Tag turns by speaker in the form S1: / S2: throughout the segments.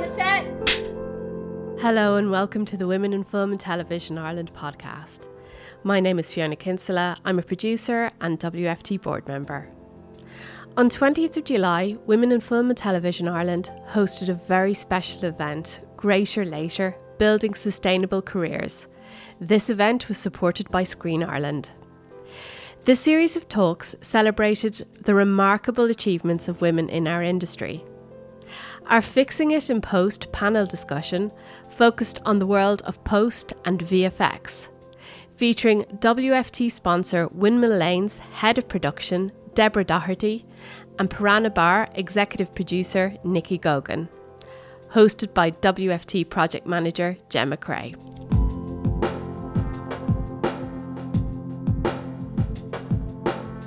S1: on set.
S2: Hello and welcome to the Women in Film and Television Ireland podcast. My name is Fiona Kinsella. I'm a producer and WFT board member. On 20th of July, Women in Film and Television Ireland hosted a very special event, Greater Later Building Sustainable Careers. This event was supported by Screen Ireland. This series of talks celebrated the remarkable achievements of women in our industry. Our Fixing It in Post panel discussion focused on the world of post and VFX, featuring WFT sponsor Windmill Lane's head of production, Deborah Doherty, and Piranha Bar executive producer Nicky Gogan. Hosted by WFT project manager Gemma Creagh.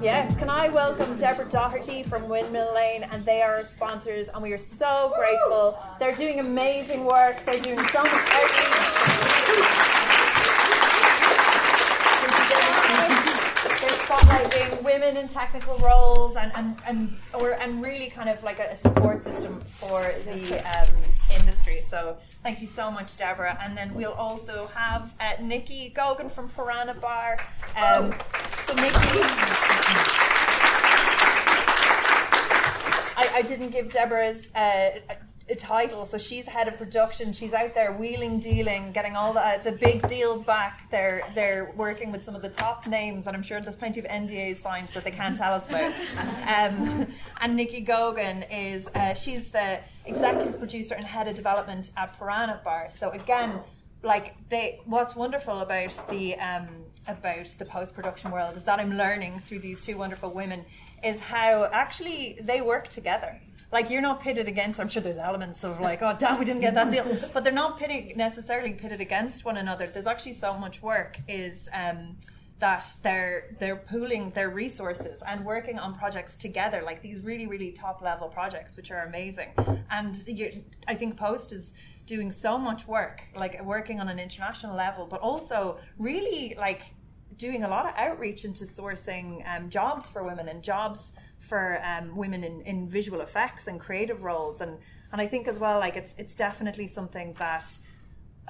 S3: Yes, can I welcome Deborah Doherty from Windmill Lane, and they are our sponsors, and we are so grateful. They're doing amazing work. They're doing so much outreach. They're spotlighting women in technical roles and and and or and really kind of like a, support system for the um, industry. So thank you so much, Deborah. And then we'll also have uh, Nicky Gogan from Piranha Bar. Um, so Nicky. I, didn't give Deborah's uh, a title, so she's head of production. She's out there wheeling, dealing, getting all the uh, the big deals back. They're they're working with some of the top names, and I'm sure there's plenty of NDAs signed that they can't tell us about. Um, and Nicky Gogan is uh, she's the executive producer and head of development at Piranha Bar. So again, like they, what's wonderful about the um, about the post production world is that I'm learning through these two wonderful women is how actually they work together like you're not pitted against. I'm sure there's elements of like, oh damn, we didn't get that deal, but they're not pitted necessarily pitted against one another. There's actually so much work is. Um, that they're they're pooling their resources and working on projects together, like these really really top level projects, which are amazing. And you, I think Post is doing so much work, like working on an international level, but also really like doing a lot of outreach into sourcing um, jobs for women and jobs for um, women in, in visual effects and creative roles. And and I think as well like it's it's definitely something that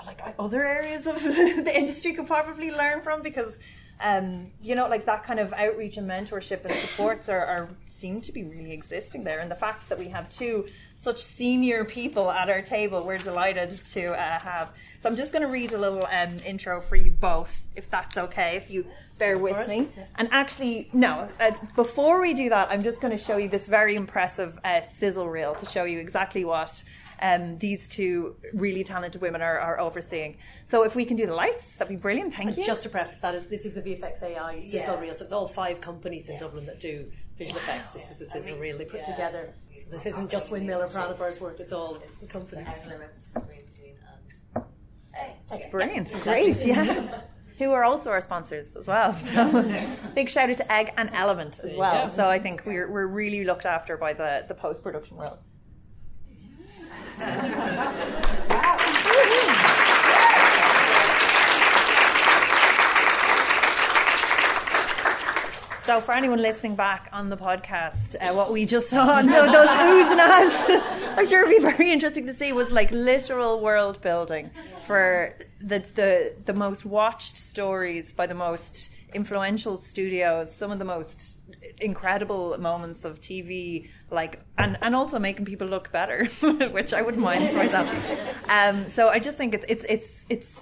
S3: like other areas of the industry could probably learn from because um, you know, like that kind of outreach and mentorship and supports are, are, seem to be really existing there. And the fact that we have two such senior people at our table, we're delighted to uh, have. So I'm just going to read a little um, intro for you both, if that's okay, if you bear with me. And actually, no, uh, before we do that, I'm just going to show you this very impressive uh, sizzle reel to show you exactly what um, these two really talented women are, are, overseeing. So if we can do the lights, that'd be brilliant. Thank
S4: and
S3: you.
S4: Just to preface that is this is the VFX AI sizzle yeah. reel. So it's all five companies in yeah. Dublin that do visual wow. effects. This was a sizzle I mean, reel they put yeah. together. So this isn't just Windmill or Piranha Bar's work. It's all it's the companies.
S5: Limits, and
S3: hey. brilliant. Great. Yeah. who are also our sponsors as well. So big shout out to Egg and Element as well. So I think we're, we're really looked after by the, the post production world. So, for anyone listening back on the podcast, uh, what we just saw, no, those oohs and ahs, I'm sure it'd be very interesting to see, was like literal world building for the, the, the most watched stories by the most influential studios, some of the most incredible moments of TV, like and and also making people look better, which I wouldn't mind for myself. Um, so I just think it's it's it's it's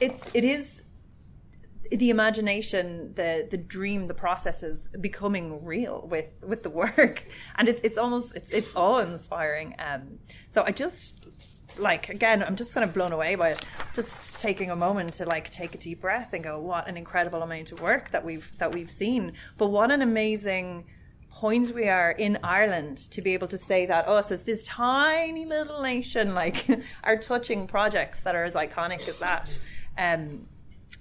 S3: it it is the imagination, the the dream, the process is becoming real with with the work, and it's it's almost it's it's awe inspiring. Um, so I just like again i'm just kind of blown away by it. Just taking a moment to like take a deep breath and go what an incredible amount of work that we've that we've seen. But what an amazing point we are in ireland to be able to say that us as this tiny little nation like are touching projects that are as iconic as that. Um,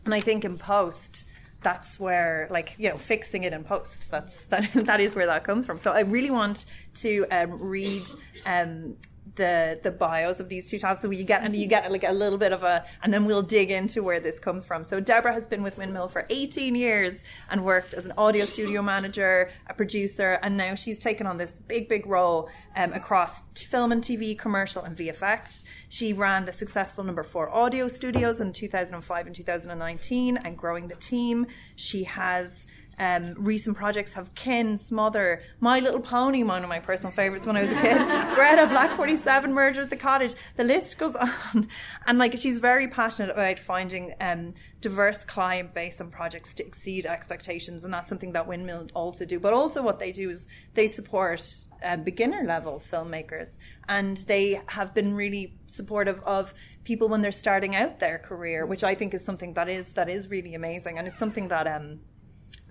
S3: and i think in post that's where like you know fixing it in post that's that that is where that comes from. So i really want to um, read um, the the bios of these two talents so you get and you get like a little bit of a and then we'll dig into where this comes from. So deborah has been with windmill for 18 years and worked as an audio studio manager a producer and now she's taken on this big big role um, across film and tv commercial and vfx she ran the successful number four audio studios in 2005 and 2019 and growing the team. She has um, recent projects have Kin, Smother, My Little Pony, one of my personal favourites when I was a kid, Greta, Black 47, Murder at the Cottage. The list goes on. And like she's very passionate about finding um, diverse client base and projects to exceed expectations. And that's something that Windmill also do. But also what they do is they support uh, beginner level filmmakers and they have been really supportive of people when they're starting out their career which i think is something that is that is really amazing and it's something that um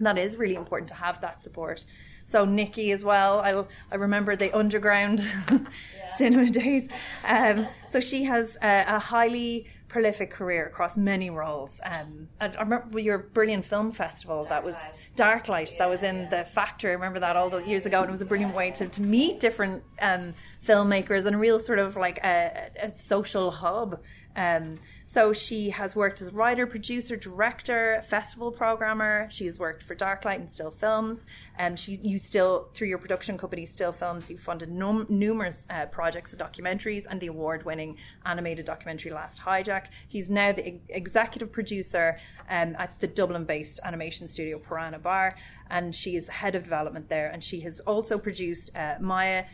S3: that is really important to have that support. So Nicky as well. I I remember the underground yeah. cinema days. Um, so she has a, a, highly prolific career across many roles. Um, I, I remember your brilliant film festival Dark that was Dark Light. Yeah, that was in yeah. the factory. I remember that all those years ago, and it was a brilliant way to, to meet different um, filmmakers and a real sort of like a, a social hub. Um, so she has worked as writer, producer, director, festival programmer. She has worked for Darklight and Still Films. And um, she, you still, through your production company, Still Films, you funded num- numerous uh, projects and documentaries and the award-winning animated documentary Last Hijack. He's now the e- executive producer um, at the Dublin-based animation studio Piranha Bar, and she is head of development there. And she has also produced uh, Mya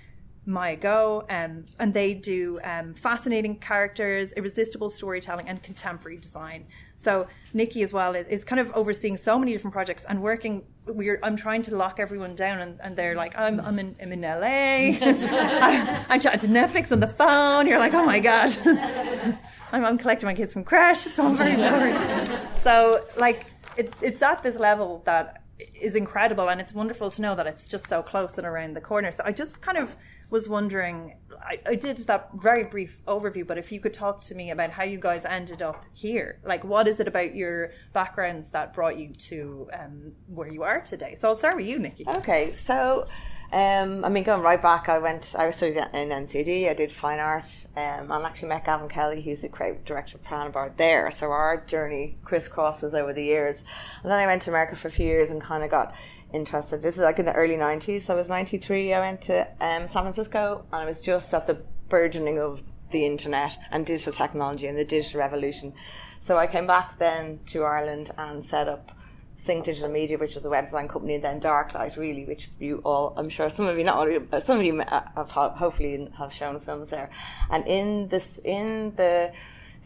S3: Mya Go, um, and they do um, fascinating characters, irresistible storytelling, and contemporary design. So Nicky as well is, is, kind of overseeing so many different projects and working. We're I'm trying to lock everyone down, and, and they're like, I'm I'm in I'm in LA. I, am chatting to Netflix on the phone. You're like, oh my god. I'm, I'm collecting my kids from crash. It's all very boring. so like it, it's at this level that is incredible, and it's wonderful to know that it's just so close and around the corner. So I just kind of was wondering I, I, did that very brief overview but if you could talk to me about how you guys ended up here like what is it about your backgrounds that brought you to um, where you are today so i'll start with you nicky
S1: okay so um, I mean, going right back, I went. I was studying in NCAD. I did fine art. Um, and actually met Gavin Kelly, who's the creative director of Piranha Bar there. So our journey crisscrosses over the years. And then I went to America for a few years and kind of got interested. This is like in the early 90s. So I was 93. I went to um, San Francisco and I was just at the burgeoning of the internet and digital technology and the digital revolution. So I came back then to Ireland and set up Sync Digital Media, which was a web design company, and then Darklight, really, which you all, I'm sure some of you, not some of you have hopefully have shown films there. And in this, in the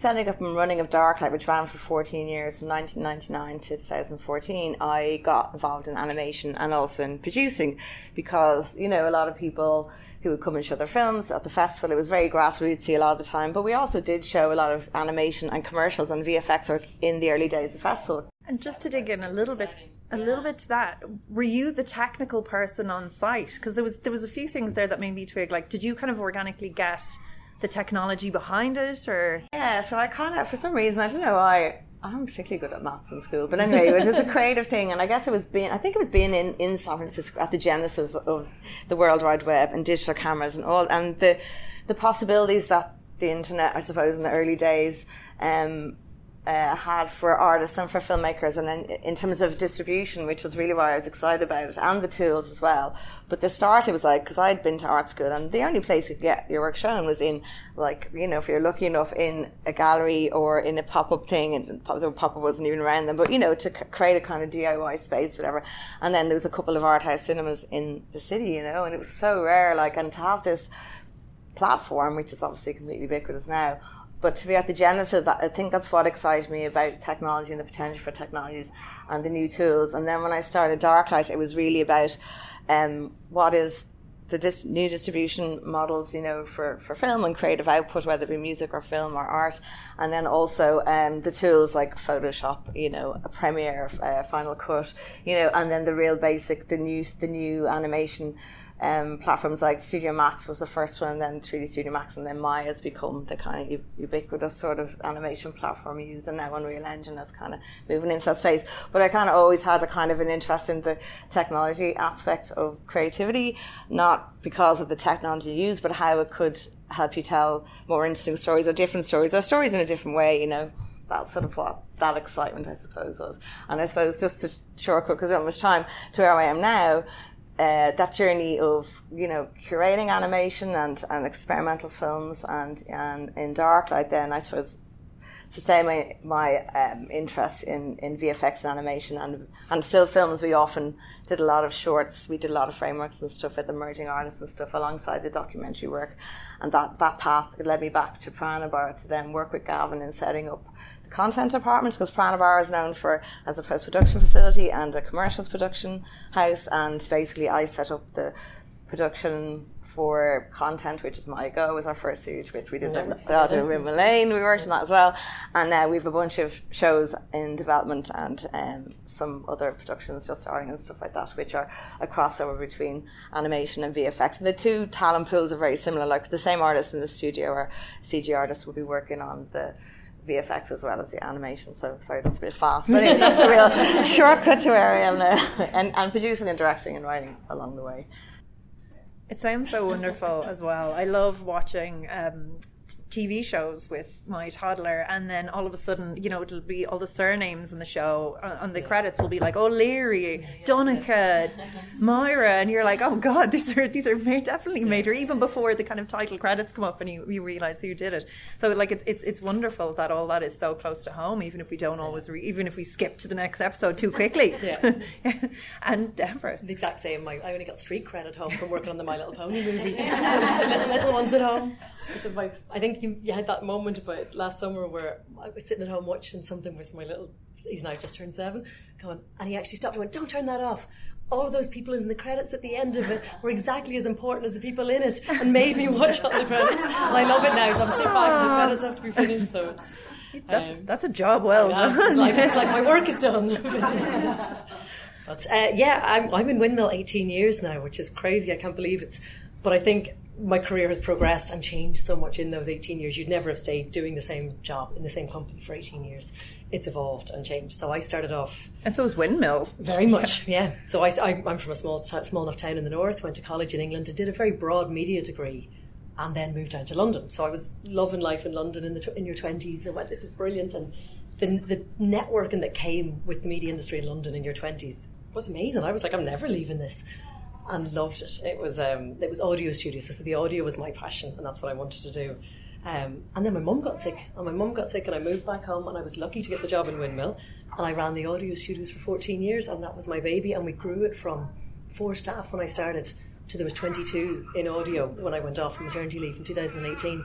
S1: setting up and running of Darklight, which ran for 14 years from 1999 to 2014, I got involved in animation and also in producing because, you know, a lot of people who would come and show their films at the festival, it was very grassrootsy a lot of the time, but we also did show a lot of animation and commercials and VFX work in the early days of the festival.
S3: And just to dig in a little bit a little bit to that. Were you the technical person on site? Because there was there was a few things there that made me twig. Like, did you kind of organically get the technology behind it, or
S1: yeah. So I kind of, for some reason, I don't know why. I'm particularly good at maths in school, but anyway, it was a creative thing, and I guess it was being, I think it was being in, in San Francisco at the genesis of the World Wide Web and digital cameras and all, and the the possibilities that the internet, I suppose, in the early days, um, uh, had for artists and for filmmakers, and then in terms of distribution, which was really why I was excited about it, and the tools as well. But the start, it was like because I'd been to art school, and the only place you could get your work shown was in, like you know, if you're lucky enough, in a gallery or in a pop up thing, and the pop up wasn't even around them, but you know, to c- create a kind of DIY space, whatever. And then there was a couple of art house cinemas in the city, you know, and it was so rare, like, and to have this platform, which is obviously completely ubiquitous now but to be at the genesis of that, I think that's what excites me about technology and the potential for technologies and the new tools. And then when I started Darklight, it was really about um, what is the dis- new distribution models, you know, for, for film and creative output, whether it be music or film or art, and then also um, the tools like Photoshop, you know, a Premiere, uh, Final Cut, you know, and then the real basic, the new the new animation um, platforms like Studio Max was the first one, then 3D Studio Max, and then Maya has become the kind of ubiquitous sort of animation platform used, and now Unreal Engine is kind of moving into that space. But I kind of always had a kind of an interest in the technology aspect of creativity, not because of the technology you use, but how it could help you tell more interesting stories or different stories or stories in a different way, you know that's sort of what that excitement, I suppose, was. And I suppose just to shortcut, because how much time to where I am now, uh, that journey of you know curating animation and, and experimental films and and in Darklight then I suppose sustain my my um, interest in, in VFX and animation and and still films. We often did a lot of shorts. We did a lot of frameworks and stuff with emerging artists and stuff alongside the documentary work. And that that path led me back to Piranha Bar to then work with Gavin in setting up the content department because Piranha Bar is known for as a post production facility and a commercials production house. And basically, I set up the production for content, which is My Go, was our first series, which we did the Daughter of Lane. We worked on that as well, and now we have a bunch of shows in development and um, some other productions just starting and stuff like that, which are a crossover between animation and VFX. And the two talent pools are very similar. Like the same artists in the studio or CG artists will be working on the VFX as well as the animation. So sorry, that's a bit fast, but anyway, that's a real shortcut to where I am now, and, and producing and directing and writing along the way.
S3: It sounds so wonderful as well. I love watching um, TV shows with my toddler, and then all of a sudden, you know, it'll be all the surnames in the show, uh, and the credits will be like oh, O'Leary, Donica, Myra, and you're like, oh god, these are these are made, definitely made major, even before the kind of title credits come up, and you, you realize who did it. So like it's it's it's wonderful that all that is so close to home, even if we don't always, re- even if we skip to the next episode too quickly.
S4: Yeah.
S3: and Deborah,
S4: the exact same. I, I only got street credit home from working on the My Little Pony movie. little, little ones at home. So my, I think you, you had that moment about last summer where I was sitting at home watching something with my little, he's now just turned seven, going, and he actually stopped and went, don't turn that off. All of those people in the credits at the end of it were exactly as important as the people in it and made me watch all the credits. And I love it now, so I'm sitting back and the credits have to be finished, so it's...
S3: That's, um, that's a job well done.
S4: It's like, it's like my work is done. but uh, yeah, I'm, I'm in Windmill 18 years now, which is crazy. I can't believe it's. But I think my career has progressed and changed so much in those 18 years. You'd never have stayed doing the same job in the same company for 18 years. It's evolved and changed. So I started off.
S3: And so was Windmill.
S4: Very much, yeah. So I, I, am from a small, small enough town in the north, went to college in England and did a very broad media degree and then moved down to London. So I was loving life in London in, the, in your 20s and went, this is brilliant. And the, the networking that came with the media industry in London in your 20s was amazing. I was like, I'm never leaving this and loved it. It was um, it was audio studios, so the audio was my passion, and that's what I wanted to do. Um, and then my mum got sick, and my mum got sick, and I moved back home, and I was lucky to get the job in Windmill, and I ran the audio studios for 14 years, and that was my baby, and we grew it from four staff when I started to there was 22 in audio when I went off for maternity leave in 2018,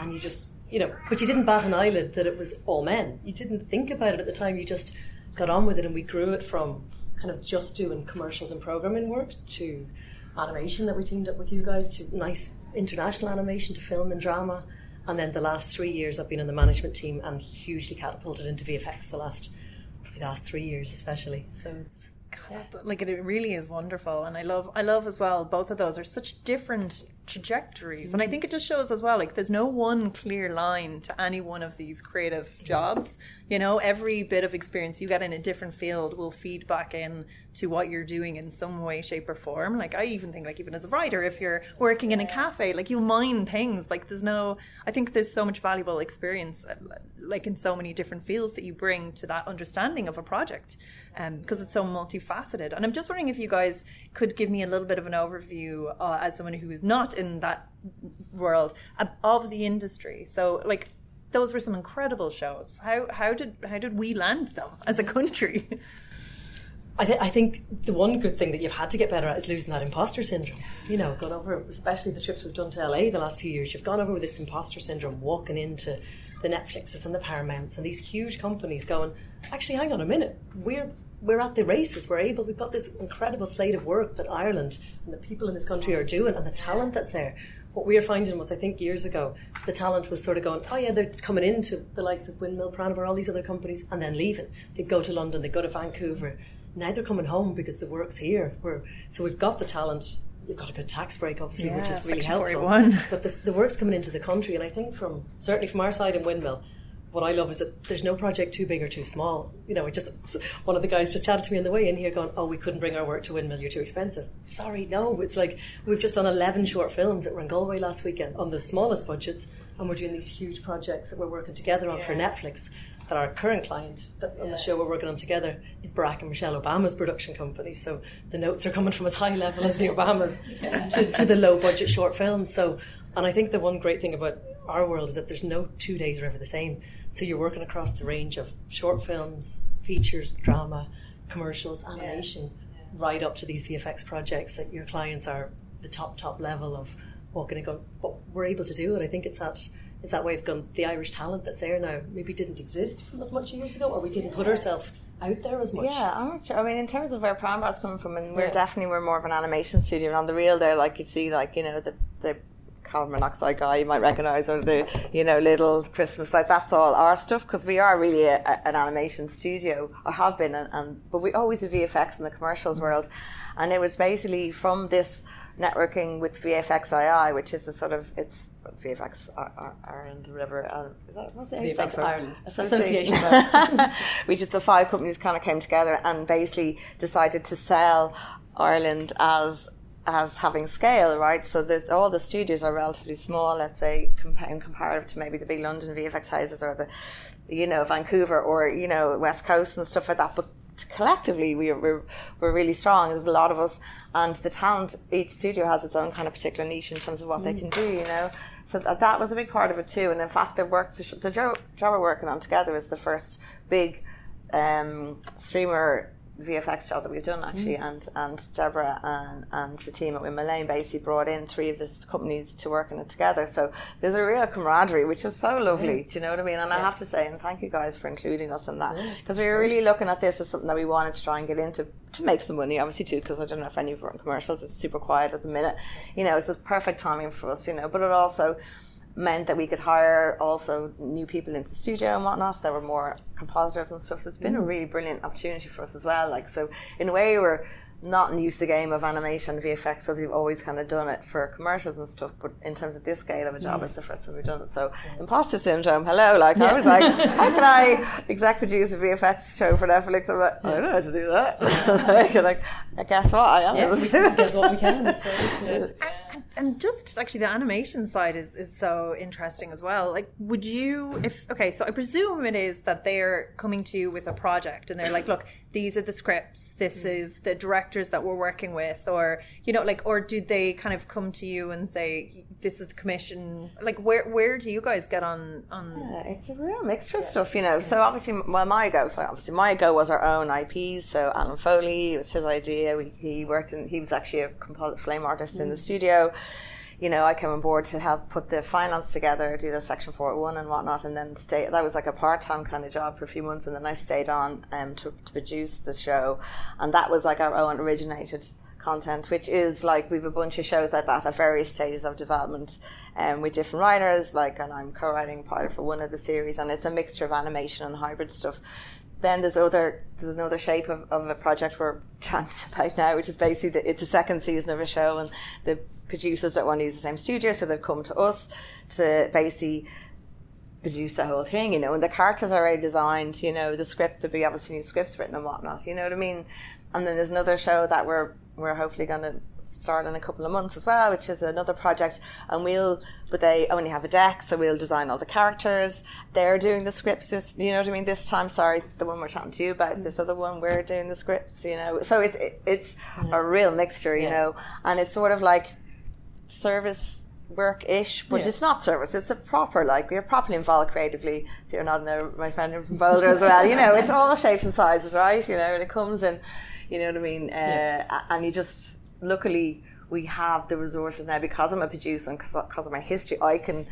S4: and you just you know, but you didn't bat an eyelid that it was all men. You didn't think about it at the time. You just got on with it, and we grew it from kind of just doing commercials and programming work to animation that we teamed up with you guys to nice international animation to film and drama. And then the last three years I've been on the management team and hugely catapulted into VFX the last probably the last three years especially. So it's
S3: yeah. like it really is wonderful and I love I love as well both of those are such different trajectories. And I think it just shows as well, like there's no one clear line to any one of these creative jobs. You know, every bit of experience you get in a different field will feed back in to what you're doing in some way, shape, or form. Like I even think, like even as a writer, if you're working in a cafe, like you mine things. Like there's no, I think there's so much valuable experience, uh, like in so many different fields that you bring to that understanding of a project, because um, it's so multifaceted. And I'm just wondering if you guys could give me a little bit of an overview uh, as someone who is not in that world of the industry. So like those were some incredible shows. How how did how did we land them as a mm. country?
S4: I, th- I think the one good thing that you've had to get better at is losing that imposter syndrome. You know, gone over, especially the trips we've done to LA the last few years, you've gone over with this imposter syndrome, walking into the Netflixes and the Paramounts and these huge companies going, actually, hang on a minute, we're we're at the races. We're able. We've got this incredible slate of work that Ireland and the people in this country are doing, and the talent that's there. What we were finding was, I think, years ago, the talent was sort of going, oh yeah, they're coming into the likes of Windmill, Piranha Bar, all these other companies, and then leaving. They go to London, they go to Vancouver. Now they're coming home because the work's here. We're, so we've got the talent you've got a good tax break, obviously,
S3: Yeah,
S4: which is really helpful.
S3: 41.
S4: But the, the work's coming into the country, and I think from certainly from our side in Windmill, what I love is that there's no project too big or too small. You know, it just one of the guys just chatted to me on the way in here, going, "Oh, we couldn't bring our work to Windmill. You're too expensive." Sorry, no. It's like we've just done 11 short films that were in Galway last weekend on the smallest budgets, and we're doing these huge projects that we're working together on for Netflix. That our current client that on the show we're working on together is Barack and Michelle Obama's production company. So the notes are coming from as high level as the Obamas to, to the low budget short films. So, and I think the one great thing about our world is that there's no two days are ever the same. So you're working across the range of short films, features, drama, commercials, animation, right up to these VFX projects that your clients are the top top level of walking and going. But we're able to do it. I think it's that it's that way of going. The Irish talent that's there now maybe didn't exist as much years ago, or we didn't put ourselves out there as much.
S1: Yeah, I'm not sure. I mean, in terms of where Primark's coming from, and we're
S4: Yeah.
S1: definitely we're more of an animation studio. And on the reel, there, like you see, like you know the the carbon monoxide guy you might recognise, or the you know little Christmas like that's all our stuff because we are really a, a- an animation studio, or have been, and, and but we always do VFX in the commercials world, and it was basically from this networking with VFXII, which is a sort of it's VFX Ireland, whatever. Uh, is that what's the
S4: VFX? Ireland.
S1: Association.
S4: Association
S1: which is the five companies kind of came together and basically decided to sell Ireland as as having scale, right? So all the studios are relatively small, let's say, in comparative to maybe the big London VFX houses or the, you know, Vancouver or you know West Coast and stuff like that. But collectively, we, we're we're really strong. There's a lot of us, and the talent. Each studio has its own kind of particular niche in terms of what they can do. You know, so that, that was a big part of it too. And in fact, the work the, the job, job we're working on together is the first big um, streamer VFX job that we've done actually, and and Deborah and, and the team at Windmill Lane basically brought in three of the companies to work on it together. So there's a real camaraderie, which is so lovely. Do you know what I mean? And I have to say, and thank you guys for including us in that because we were really looking at this as something that we wanted to try and get into to make some money, obviously too. Because I don't know if any of you run commercials; it's super quiet at the minute. You know, it's just perfect timing for us. You know, but it also meant that we could hire also new people into the studio and whatnot. There were more compositors and stuff. So it's been a mm. really brilliant opportunity for us as well. Like so, in a way, we're not used to the game of animation VFX because we've always kind of done it for commercials and stuff. But in terms of this scale of a job, mm. it's the first time we've done it. So imposter syndrome. Hello, like I was like, how can I exec produce a VFX show for Netflix? I'm like, I don't know how to do that. like, like, guess what? I am
S4: Yeah,
S1: able
S4: we,
S1: to do
S4: guess what we can. So, yeah.
S3: And, and just actually the animation side is, is so interesting as well. Like, would you, if, okay, so I presume it is that they're coming to you with a project and they're like, look, these are the scripts, this mm. is the directors that we're working with, or, you know, like, or do they kind of come to you and say, this is the commission? Like, where, where do you guys get on, on,
S1: Yeah, it's a real mixture of stuff, you know. So obviously, well, My Go, so obviously My Go was our own IP. So Alan Foley, it was his idea. We, he worked in, he was actually a composite flame artist in the mm. studio. You know, I came on board to help put the finance together, do the Section 481 and whatnot, and then stay. That was like a part time kind of job for a few months, and then I stayed on um, to, to produce the show, and that was like our own originated content, which is like we've a bunch of shows like that at various stages of development, um, with different writers. Like, and I'm co-writing part for one of the series, and it's a mixture of animation and hybrid stuff. Then there's other there's another shape of, of a project we're trying to about now, which is basically the, it's a second season of a show, and the producers don't want to use the same studio, so they've come to us to basically produce the whole thing, you know, and the characters are already designed, you know, the script, there'll be obviously new scripts written and whatnot, you know what I mean? And then there's another show that we're we're hopefully gonna start in a couple of months as well, which is another project and we'll but they only have a deck, so we'll design all the characters. They're doing the scripts this you know what I mean, this time, sorry, the one we're chatting to you about, mm. this other one we're doing the scripts, you know. So it's it, it's a real mixture, you
S4: Yeah.
S1: know. And it's sort of like service work ish, but
S4: Yeah.
S1: it's not service. It's a proper like we're properly involved creatively. So you're not in there, my friend from Boulder as well. You know, it's all shapes and sizes, right? You know, and it comes in. You know what I mean? Uh, a- And you just luckily we have the resources now because I'm a producer and because of my history, I can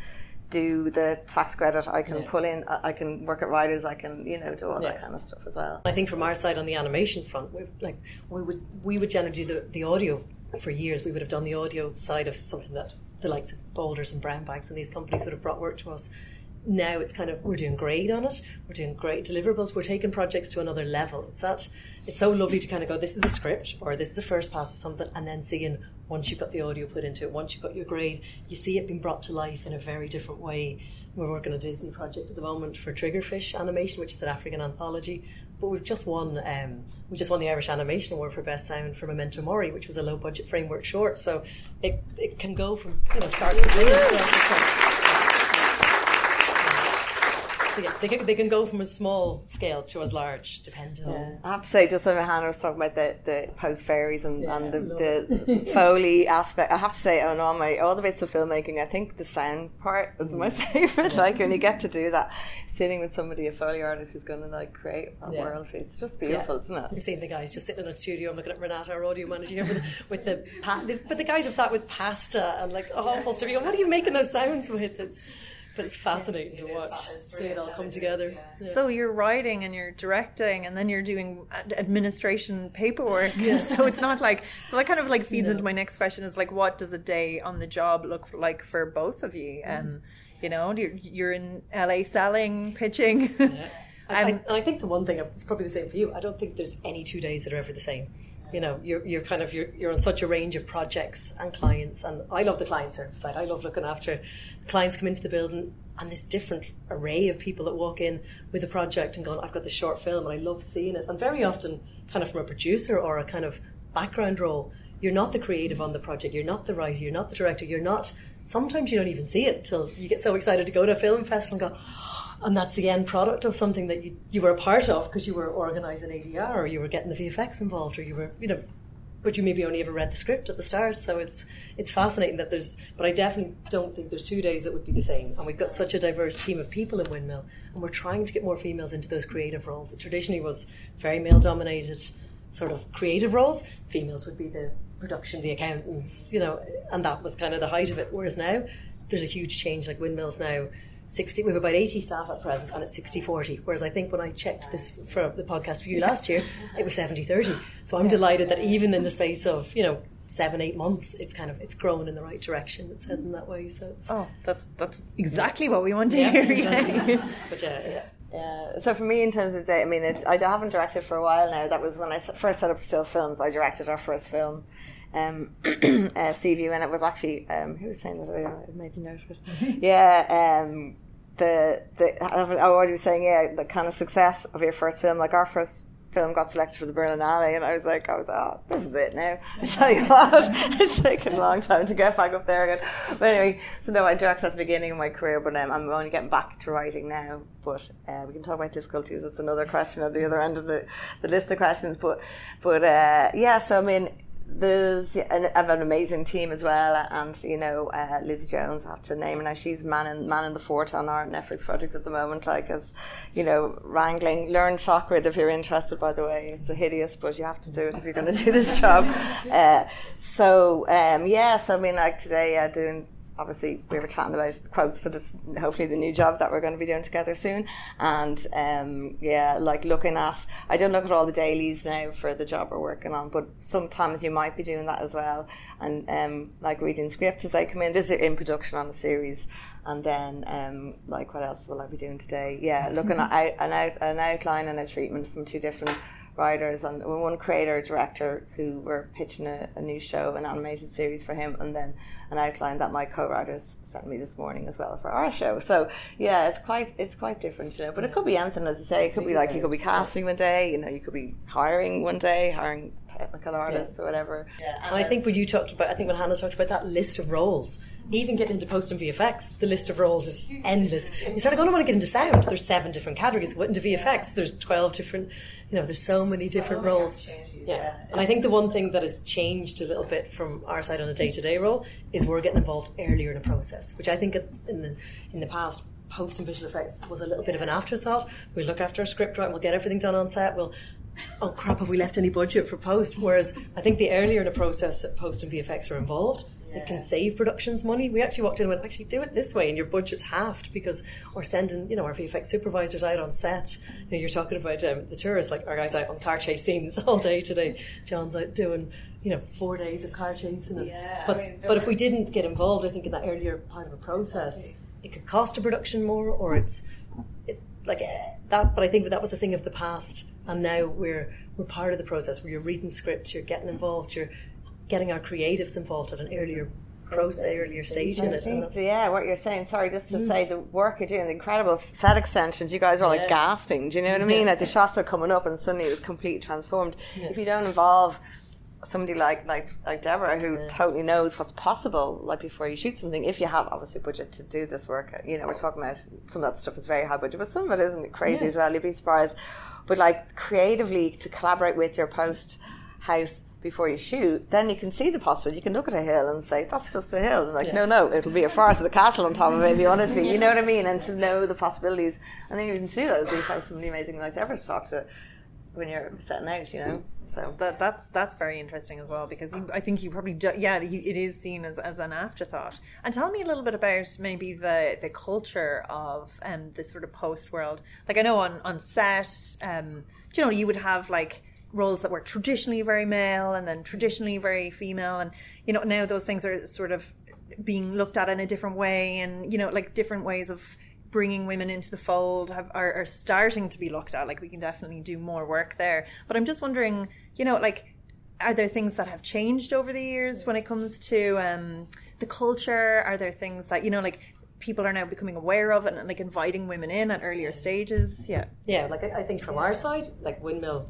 S1: do the tax credit. I can
S4: Yeah.
S1: pull in. I I can work at writers. I can you know do all
S4: Yeah.
S1: that kind of stuff as well.
S4: I think from our side on the animation front, we like we would we would generally do the, the audio for years. We would have done the audio side of something that the likes of Boulders and Brown Bags and these companies would have brought work to us. now it's kind of we're doing great on it. We're doing great deliverables. We're taking projects to another level. It's that it's so lovely to kind of go. This is a script or this is a first pass of something, and then seeing once you've got the audio put into it, once you've got your grade, you see it being brought to life in a very different way. We're working on a Disney project at the moment for Triggerfish animation, which is an African anthology. But we've just won um, we just won the Irish Animation Award for Best Sound for Memento Mori, which was a low budget framework short. So it, it can go from you know start to finish. So it's like- so yeah, they can, they can go from a small scale to as large, depending on.
S1: I have to say, just when Hannah was talking about the, the post fairies and,
S4: Yeah,
S1: and the, the Foley aspect, I have to say, on all my all the bits of filmmaking, I think the sound part is my mm. favorite. Like when you get to do that, sitting with somebody, a Foley artist who's going to like create a
S4: Yeah.
S1: world, it's just beautiful, isn't
S4: You've
S1: it?
S4: seen the guys just sitting in a studio. I'm looking at Renata, our audio manager, here with, with the pa- the- but the guys have sat with pasta and like awful stuff. What are you making those sounds with? It's but it's fascinating to watch. See it all come together.
S5: yeah.
S4: Yeah.
S3: So you're writing and you're directing, and then you're doing administration paperwork. so it's not like so that kind of like feeds
S4: No.
S3: into my next question: is like, what does a day on the job look like for both of you?
S4: Mm.
S3: And you know, you're, you're in LA selling, pitching.
S4: Yeah. I, I,
S3: Um,
S4: and I think the one thing it's probably the same for you. I don't think there's any two days that are ever the same. You know, you're you're kind of you're you're on such a range of projects and clients, and I love the client service side. I love looking after clients come into the building and this different array of people that walk in with a project and going, I've got this short film, and I love seeing it. And very often, kind of from a producer or a kind of background role, you're not the creative on the project, you're not the writer, you're not the director, you're not. Sometimes you don't even see it till you get so excited to go to a film festival and go, and that's the end product of something that you, you were a part of because you were organising ADR or you were getting the VFX involved or you were, you know, but you maybe only ever read the script at the start. So it's it's fascinating that there's, but I definitely don't think there's two days that would be the same. And we've got such a diverse team of people in Windmill, and we're trying to get more females into those creative roles. It traditionally was very male dominated, sort of creative roles. Females would be the production, the accountants, you know, and that was kind of the height of it. Whereas now there's a huge change. Like Windmills now. 60 we have about 80 staff at present and it's 60 40 whereas I think when I checked this for the podcast for you last year it was 70 30 so I'm delighted that even in the space of you know seven eight months it's kind of it's grown in the right direction it's heading that way so it's
S3: oh, that's that's exactly what we want to
S4: yeah,
S3: hear.
S4: exactly.
S3: yeah.
S4: but yeah, yeah.
S1: Yeah. So for me, in terms of day, I mean, it, I haven't directed for a while now. That was when I first set up Still Films. I directed our first film, um, uh, Seaview, and it was actually um, who was saying that? I made a note of it. yeah. Um, the the I already was saying yeah the kind of success of your first film like our first film got selected for the Berlinale and I was like I was oh this is it now I tell you what it's taken a long time to get back up there again but anyway so no I directed at the beginning of my career but um, I'm only getting back to writing now but uh, we can talk about difficulties that's another question at the other end of the, the list of questions but but uh, yeah so I mean there's an, have an amazing team as well, and you know uh, Lizzie Jones. I have to name her now. She's manning manning the fort on our Netflix project at the moment. Like as you know, wrangling. Learn ShotGrid if you're interested. By the way, it's a hideous, but you have to do it if you're going to do this job. Uh, so um, yeah, so I mean, like today, uh, doing obviously we were chatting about quotes for this hopefully the new job that we're going to be doing together soon. And um, yeah like looking at I don't look at all the dailies now for the job we're working on but sometimes you might be doing that as well. And um, like reading scripts as they come in. This is in production on a series. And then um, like what else will I be doing today? Yeah looking at an, out, an outline and a treatment from two different writers and one creator director who were pitching a, a new show an animated series for him and then an outline that my co-writers sent me this morning as well for our show so yeah it's quite it's quite different you know but it could be anything as I say it could be like you could be casting one day you know you could be hiring one day hiring technical artists or whatever
S5: Yeah,
S4: And I think when you talked about, I think when Hannah talked about that list of roles, even getting into post and VFX, the list of roles is endless. You start going, I want to get into sound. There's seven different categories. What into VFX? There's twelve different. You know, there's so many different
S5: many
S4: roles. Yeah.
S5: yeah.
S4: and I think the one thing that has changed a little bit from our side on a day-to-day role is we're getting involved earlier in a process, which I think in the in the past. Post and visual effects was a little bit of an afterthought. We look after our script right, we'll get everything done on set. We'll oh crap, have we left any budget for post? Whereas I think the earlier in the process that post and VFX are involved, it can save productions money. We actually walked in and went, actually do it this way, and your budget's halved because we're sending, you know, our VFX supervisors out on set. You know, you're talking about um, the tourists, like our guys out on car chase scenes all day today. John's out doing, you know, four days of car chasing. And,
S5: Yeah, I
S4: but
S5: mean,
S4: but if we didn't get involved, I think in that earlier part of a process. it could cost a production more, or it's it, like uh, that. But I think that was a thing of the past, and now we're we're part of the process where you're reading scripts, you're getting involved, you're getting our creatives involved at an earlier process, earlier stage in it.
S1: So yeah, what you're saying. Sorry, just to mm. say the work you're doing, the incredible set extensions. You guys are like
S4: Yeah.
S1: gasping. Do you know what I mean? Like the shots are coming up, and suddenly it was completely transformed. If you don't involve somebody like like like Deborah, who totally knows what's possible, like before you shoot something, if you have obviously budget to do this work, you know, we're talking about some of that stuff is very high budget, but some of it isn't crazy as well. You'd be surprised. But like creatively to collaborate with your post house before you shoot, then you can see the possibility. You can look at a hill and say, "That's just a hill." And like, no, no, it'll be a forest with a castle on top of it if you want it to be. You know what I mean? And to know the possibilities, and then even to do that, is you have somebody amazing like Deborah to talk to when you're setting out. You know, so
S3: That, that's that's very interesting as well because you, I think you probably do, yeah you, it is seen as, as an afterthought. And tell me a little bit about maybe the the culture of um this sort of post world. Like I know on on set, um, you know, you would have like roles that were traditionally very male and then traditionally very female, and you know now those things are sort of being looked at in a different way, and you know like different ways of bringing women into the fold have, are, are starting to be looked at. Like we can definitely do more work there. But I'm just wondering, you know, like are there things that have changed over the years when it comes to um, the culture? Are there things that you know, like people are now becoming aware of and like inviting women in at earlier stages? Yeah,
S4: Yeah, like I, I think from our side, like Windmill,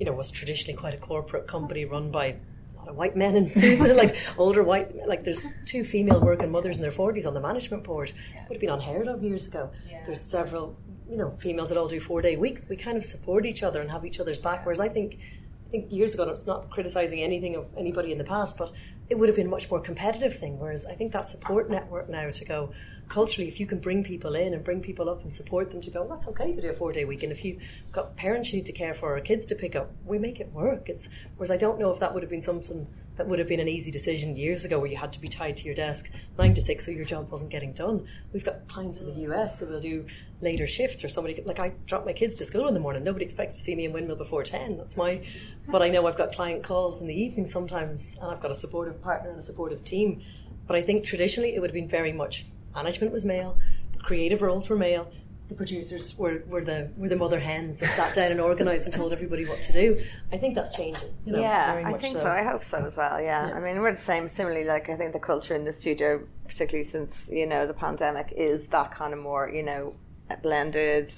S4: you know, was traditionally quite a corporate company run by a lot of white men in suits, like older white, like there's two female working mothers in their forties on the management board. Would have been unheard of years ago. There's several, you know, females that all do four day weeks. We kind of support each other and have each other's back. Whereas I think, I think years ago, and it's not criticizing anything of anybody in the past, but it would have been a much more competitive thing. Whereas I think that support network now to go culturally, if you can bring people in and bring people up and support them to go, well, that's okay to do a four day week. And if you've got parents you need to care for or kids to pick up, we make it work. It's whereas I don't know if that would have been something that would have been an easy decision years ago where you had to be tied to your desk nine to six so your job wasn't getting done. We've got clients in the US that will do later shifts or somebody like I drop my kids to school in the morning. Nobody expects to see me in Windmill before ten. That's my but I know I've got client calls in the evening sometimes and I've got a supportive partner and a supportive team. But I think traditionally it would have been very much management was male, the creative roles were male, the producers were, were the were the mother hens that sat down and organised and told everybody what to do. I think that's changing. You know,
S1: yeah, I think so. I hope so as well. Yeah. I mean, we're the same. Similarly, like I think the culture in the studio, particularly since you know the pandemic, is that kind of more you know blended,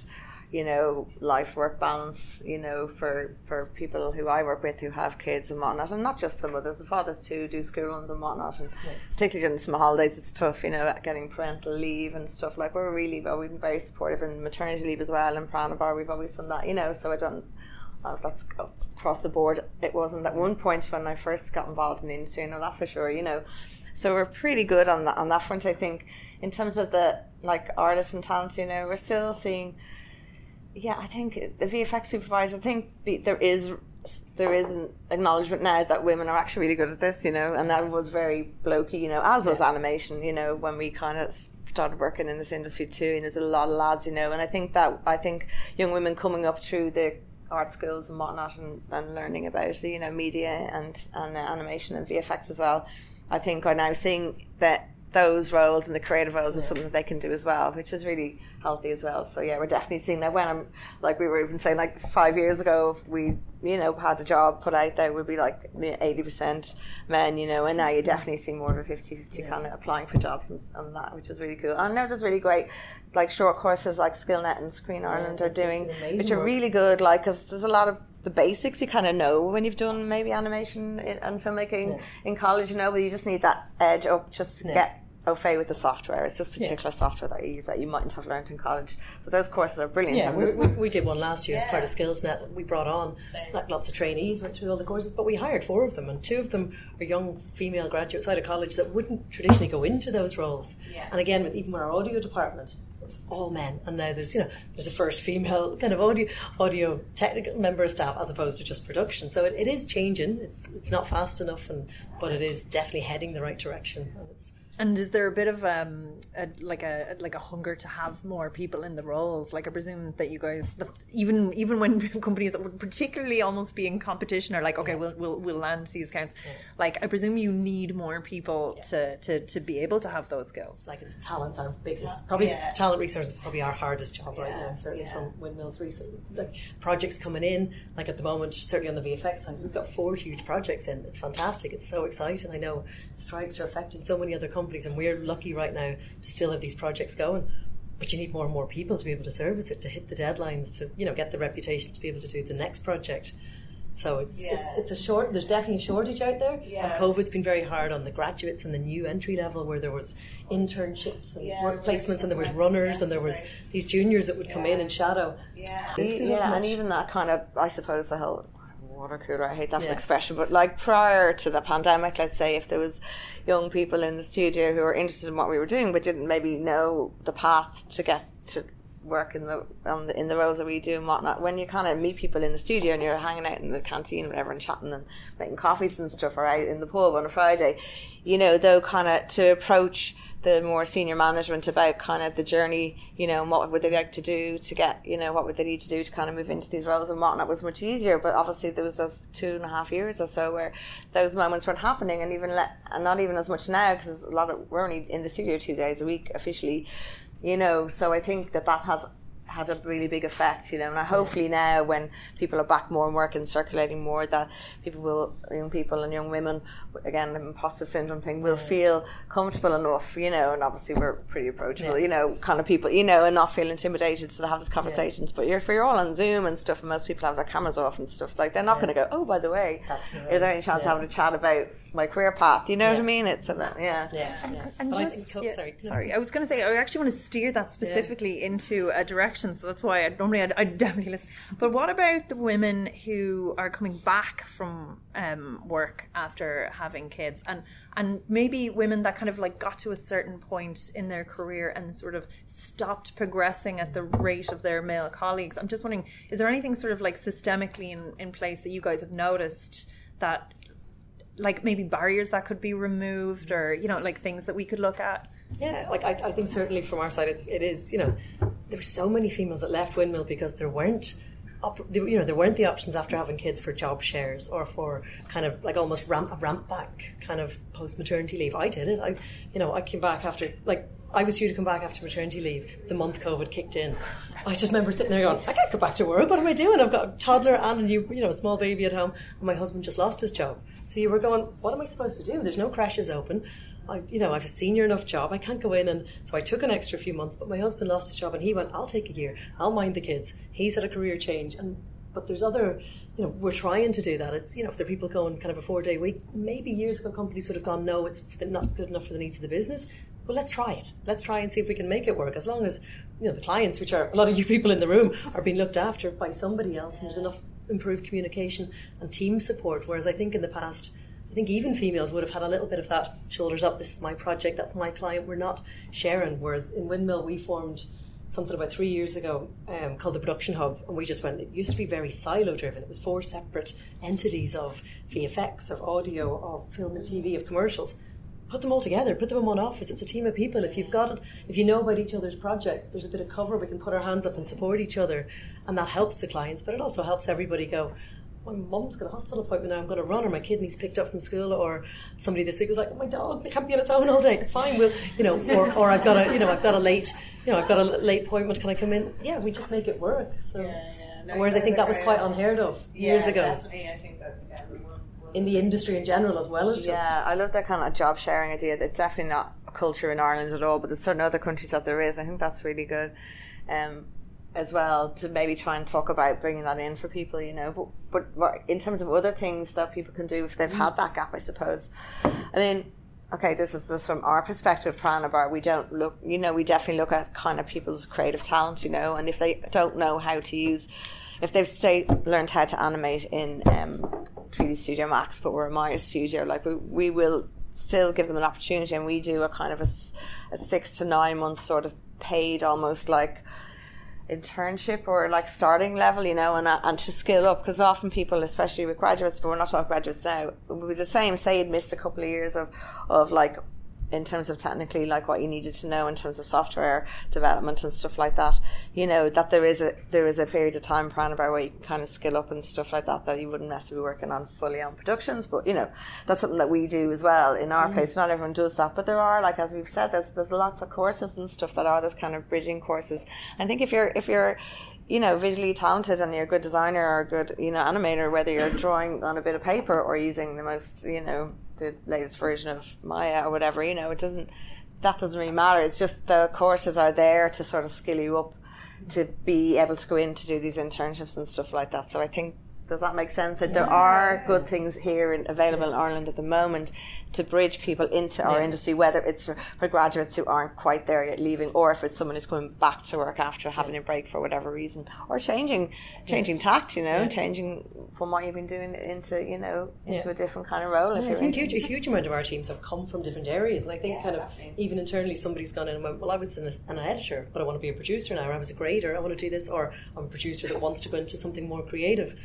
S1: you know, life work balance. You know, for for people who I work with who have kids and whatnot, and not just the mothers, the fathers too do school runs and whatnot, and particularly during the summer holidays, it's tough. You know, getting parental leave and stuff. Like we're really, well, we've been very supportive in maternity leave as well. In Piranha Bar, we've always done that. You know, so I don't. Uh, that's across the board. It wasn't at one point when I first got involved in the industry. I know that for sure. You know, so we're pretty good on that on that front. I think in terms of the like artists and talent. You know, we're still seeing. Yeah, I think the VFX supervisor. I think there is there is an acknowledgement now that women are actually really good at this. You know, and that was very blokey. You know, as was animation. You know, when we kind of started working in this industry too, and there's a lot of lads. You know, and I think that I think young women coming up through the art schools and whatnot and, and learning about you know media and and animation and VFX as well. I think are now seeing that those roles and the creative roles are something that they can do as well, which is really healthy as well. So yeah, we're definitely seeing that. When I'm like we were even saying like five years ago, if we you know had a job put out there, would be like eighty percent men, you know, and now you definitely see more of a 50-50 kind of applying for jobs and, and that, which is really cool. And I know there's really great like short courses like SkillNet and Screen Ireland are doing, which are
S4: work.
S1: really good. Like, because there's a lot of the basics you kind of know when you've done maybe animation eh, and filmmaking in college, you know, but you just need that edge up just to get au fait with the software. It's this particular software that you use that you mightn't have learned in college. But those courses are brilliant.
S4: Yeah, we, we, we did one last year as part of SkillsNet. We brought on like lots of trainees, went through all the courses, but we hired four of them, and two of them are young female graduates out of college that wouldn't traditionally go into those roles.
S5: Yeah.
S4: And again, with even our audio department, it was all men, and now there's you know there's a first female kind of audio audio technical member of staff as opposed to just production. So it, it is changing. It's it's not fast enough, and but it is definitely heading the right direction. And it's
S3: And is there a bit of um, a, like a like a hunger to have more people in the roles? Like I presume that you guys, the, even even when companies that would particularly almost be in competition are like, okay, we'll we'll, we'll land these accounts. Like I presume you need more people to, to to be able to have those skills.
S4: like it's talent's our biggest probably
S5: Yeah.
S4: talent resources is probably our hardest job right now certainly
S5: yeah.
S4: from windmills recent like projects coming in like at the moment certainly on the VFX side we've got four huge projects in it's fantastic it's so exciting I know strikes are affecting so many other companies and we're lucky right now to still have these projects going but you need more and more people to be able to service it to hit the deadlines to you know get the reputation to be able to do the next project so it's
S5: Yeah.
S4: it's it's a short. There's definitely a shortage out there.
S5: Yeah.
S4: And COVID's been very hard on the graduates and the new entry level, where there was internships and
S5: Yeah,
S4: work placements, and there was runners, and there was these juniors that would come in and shadow.
S5: Yeah.
S4: Let's do as
S1: yeah, and even that kind of, I suppose, the whole water cooler. I hate that
S4: Yeah.
S1: expression, but like prior to the pandemic, let's say if there was young people in the studio who were interested in what we were doing, but didn't maybe know the path to get to work in the, on the in the roles that we do and whatnot. When you kind of meet people in the studio and you're hanging out in the canteen, whatever, and chatting and making coffees and stuff, or out in the pub on a Friday, you know, though kind of to approach the more senior management about kind of the journey, you know, and what would they like to do to get, you know, what would they need to do to kind of move into these roles and whatnot was much easier. But obviously there was those two and a half years or so where those moments weren't happening, and even let, and not even as much now because a lot of we're only in the studio two days a week officially, you know. So I think that that has had a really big effect, you know. And hopefully now, when people are back more and working, circulating more, that people will, young people and young women, again, the imposter syndrome thing, will feel comfortable enough, you know. And obviously, we're pretty approachable,
S4: Yeah.
S1: you know, kind of people, you know, and not feel intimidated to have these conversations. But you're, if you're all on Zoom and stuff, and most people have their cameras off and stuff, like they're not going to go, oh, by the way,
S4: That's
S1: is there any chance
S4: yeah.
S1: of having a chat about my career path? You know what I mean? It's a, yeah.
S4: Yeah, yeah.
S3: And
S4: but
S3: just,
S4: I think, oh,
S3: yeah,
S4: sorry,
S3: sorry, I was going to say I actually want to steer that specifically into a direction, so that's why I normally I'd definitely listen. But what about the women who are coming back from um, work after having kids, and and maybe women that kind of like got to a certain point in their career and sort of stopped progressing at the rate of their male colleagues? I'm just wondering, is there anything sort of like systemically in, in place that you guys have noticed that like maybe barriers that could be removed or you know like things that we could look at
S4: Yeah, like I, I think certainly from our side, it's, it is. You know, there were so many females that left Windmill because there weren't, you know, there weren't the options after having kids for job shares or for kind of like almost ramp a ramp back kind of post maternity leave. I did it. I, you know, I came back after like. I was due to come back after maternity leave the month COVID kicked in. I just remember sitting there going, I can't go back to work. What am I doing? I've got a toddler and a new, you know, a small baby at home, and my husband just lost his job. So you were going, what am I supposed to do? There's no crashes open. I, you know, I have a senior enough job. I can't go in, and so I took an extra few months. But my husband lost his job, and he went, "I'll take a year. I'll mind the kids." He's had a career change, and but there's other, you know, we're trying to do that. It's you know, if there are people going kind of a four day week, maybe years ago companies would have gone, "No, it's not good enough for the needs of the business." Well, let's try it. Let's try and see if we can make it work. As long as you know the clients, which are a lot of you people in the room, are being looked after by somebody else, and there's enough improved communication and team support. Whereas I think in the past. I think even females would have had a little bit of that shoulders up. This is my project. That's my client. We're not sharing. Whereas in Windmill, we formed something about three years ago um, called the Production Hub, and we just went. It used to be very silo driven. It was four separate entities of VFX, of audio, of film and TV, of commercials. Put them all together. Put them in one office. It's a team of people. If you've got it, if you know about each other's projects, there's a bit of cover. We can put our hands up and support each other, and that helps the clients. But it also helps everybody go my mum's got a hospital appointment now, I'm going to run, or my kid needs picked up from school, or somebody this week was like, oh, my dog can't be on its own all day. Fine, we'll, you know, or, or I've got a, you know, I've got a late, you know, I've got a late appointment. Can I come in? Yeah, we just make it work. So,
S5: Yeah, yeah. No,
S4: whereas I think
S5: guys
S4: that was quite unheard of
S5: Yeah,
S4: years ago
S5: Definitely, I think that everyone. will-
S4: in the industry in general, as well as just
S1: Yeah, I love that kind of job sharing idea. It's definitely not a culture in Ireland at all, but there's certain other countries that there is. I think that's really good. Um, as well to maybe try and talk about bringing that in for people, you know. But but in terms of other things that people can do if they've had that gap, I suppose. I mean, okay, this is just from our perspective, Piranha Bar. We don't look, you know, we definitely look at kind of people's creative talent, you know, and if they don't know how to use, if they've stay, learned how to animate in um, 3D Studio Max, but we're a Maya Studio, like we, we will still give them an opportunity, and we do a kind of a six to nine months sort of paid, almost like internship or like starting level, you know, and uh, and to skill up because often people, especially with graduates, but we're not talking graduates now, would be the same. Say you'd missed a couple of years of of like in terms of technically like what you needed to know in terms of software development and stuff like that. You know that there is a there is a period of time about where you can kind of skill up and stuff like that that you wouldn't necessarily be working on fully on productions. But you know that's something that we do as well in our mm. place. Not everyone does that, but there are like as we've said, there's there's lots of courses and stuff that are this kind of bridging courses. I think if you're if you're you know, visually talented and you're a good designer or a good, you know, animator, whether you're drawing on a bit of paper or using the most, you know, the latest version of Maya or whatever, you know, it doesn't, that doesn't really matter. It's just the courses are there to sort of skill you up to be able to go in to do these internships and stuff like that. So I think does that make sense? That there are good things here in, available in Ireland at the moment to bridge people into our
S4: Yeah.
S1: industry, whether it's for, for graduates who aren't quite there yet leaving, or if it's someone who's coming back to work after having a break for whatever reason, or changing changing tact, you know,
S4: Yeah.
S1: changing from what you've been doing into you know into
S4: Yeah.
S1: a different kind of role. If you're
S4: a huge, a huge amount of our teams have come from different areas, and I think
S5: Yeah,
S4: kind of even internally somebody's gone in and went, "Well, I was an, an editor, but I want to be a producer now, or I was a grader, I want to do this, or I'm a producer that wants to go into something more creative."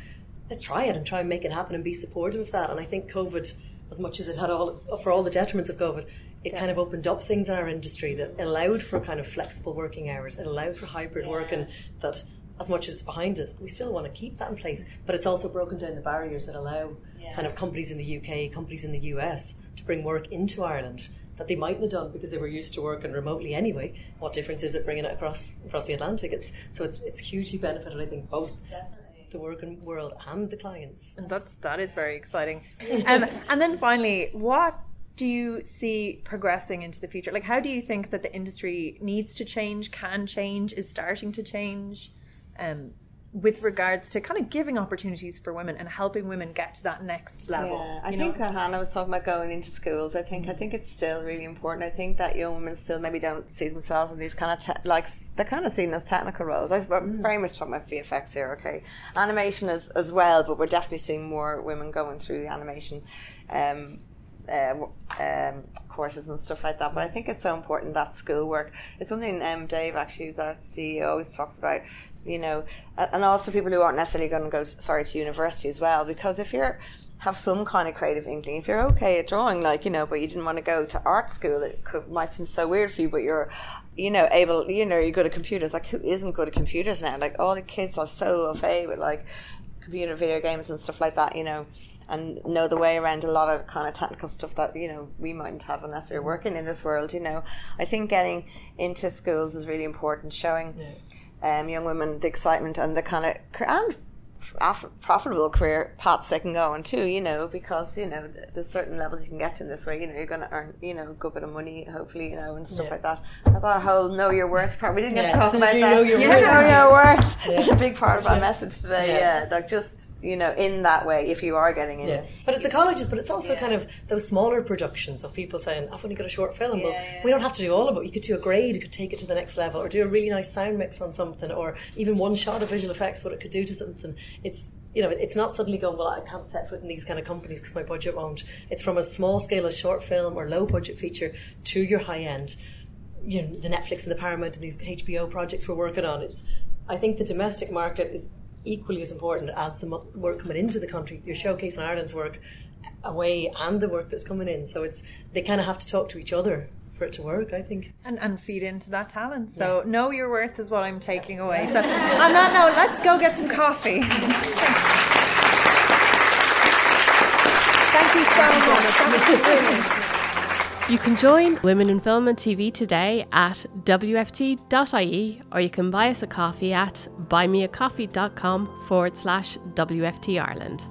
S4: Let's try it and try and make it happen and be supportive of that. And I think COVID, as much as it had all for all the detriments of COVID, it kind of opened up things in our industry that allowed for kind of flexible working hours. It allowed for hybrid work, and that as much as it's behind it, we still want to keep that in place. But it's also broken down the barriers that allow
S5: Yeah.
S4: kind of companies in the UK, companies in the US to bring work into Ireland that they mightn't have done because they were used to working remotely anyway. What difference is it bringing it across across the Atlantic? It's so it's it's hugely benefited, I think, both
S5: Definitely.
S4: The working world and the clients.
S3: And that's that is very exciting. Um, and then finally, what do you see progressing into the future? Like, how do you think that the industry needs to change, can change, is starting to change, um, with regards to kind of giving opportunities for women and helping women get to that next level?
S1: Yeah, I think
S3: know?
S1: uh, Hannah was talking about going into schools. I think I think it's still really important. I think that young women still maybe don't see themselves in these kind of te- like they're kind of seen as technical roles. I'm very much talking about VFX here. Okay, animation as as well, but we're definitely seeing more women going through the animation. Um, uh, um, courses and stuff like that. But I think it's so important that schoolwork. It's something um, Dave actually, who's our CEO, always talks about. You know, and also people who aren't necessarily going to go sorry to university as well. Because if you're have some kind of creative inkling, if you're okay at drawing, like you know, but you didn't want to go to art school, it could, might seem so weird for you. But you're you know, able, you know, you're good at computers. Like, who isn't good at computers now? Like, all the kids are so fait with like computer video games and stuff like that, you know, and know the way around a lot of kind of technical stuff that, you know, we mightn't have unless we we're working in this world, you know. I think getting into schools is really important, showing um, young women the excitement and the kind of, and profitable career paths they can go on too, you know, because, you know, there's certain levels you can get to in this way, you know, you're going to earn, you know, a good bit of money, hopefully, you know, and stuff
S4: Yeah.
S1: like that. That's our oh, whole know your worth part. We didn't get to talk about
S4: you
S1: that.
S4: know your
S1: yeah,
S4: worth.
S1: know your worth.
S4: Yeah.
S1: It's a big part of our message today,
S4: Yeah.
S1: yeah. Like just, you know, in that way, if you are getting in.
S4: Yeah, but it's the colleges, but it's also
S5: Yeah.
S4: kind of those smaller productions of people saying, "I've only got a short film, but
S5: Yeah, yeah.
S4: we don't have to do all of it. You could do a grade, you could take it to the next level, or do a really nice sound mix on something, or even one shot of visual effects, what it could do to something. It's you know, it's not suddenly going, well, I can't set foot in these kind of companies because my budget won't. It's from a small scale of short film or low budget feature to your high end. You know, the Netflix and the Paramount and these HBO projects we're working on. It's, I think the domestic market is equally as important as the work coming into the country. You're showcasing Ireland's work uh, away and the work that's coming in. So it's they kind of have to talk to each other for it to work. I think.
S3: and, and feed into that talent. So know your worth is what I'm taking away. So on that note, let's go get some coffee. Thank you so much. That was brilliant.
S2: You can join Women in Film and TV today at WFT.ie or you can buy us a coffee at buymeacoffee.com forward slash WFT Ireland.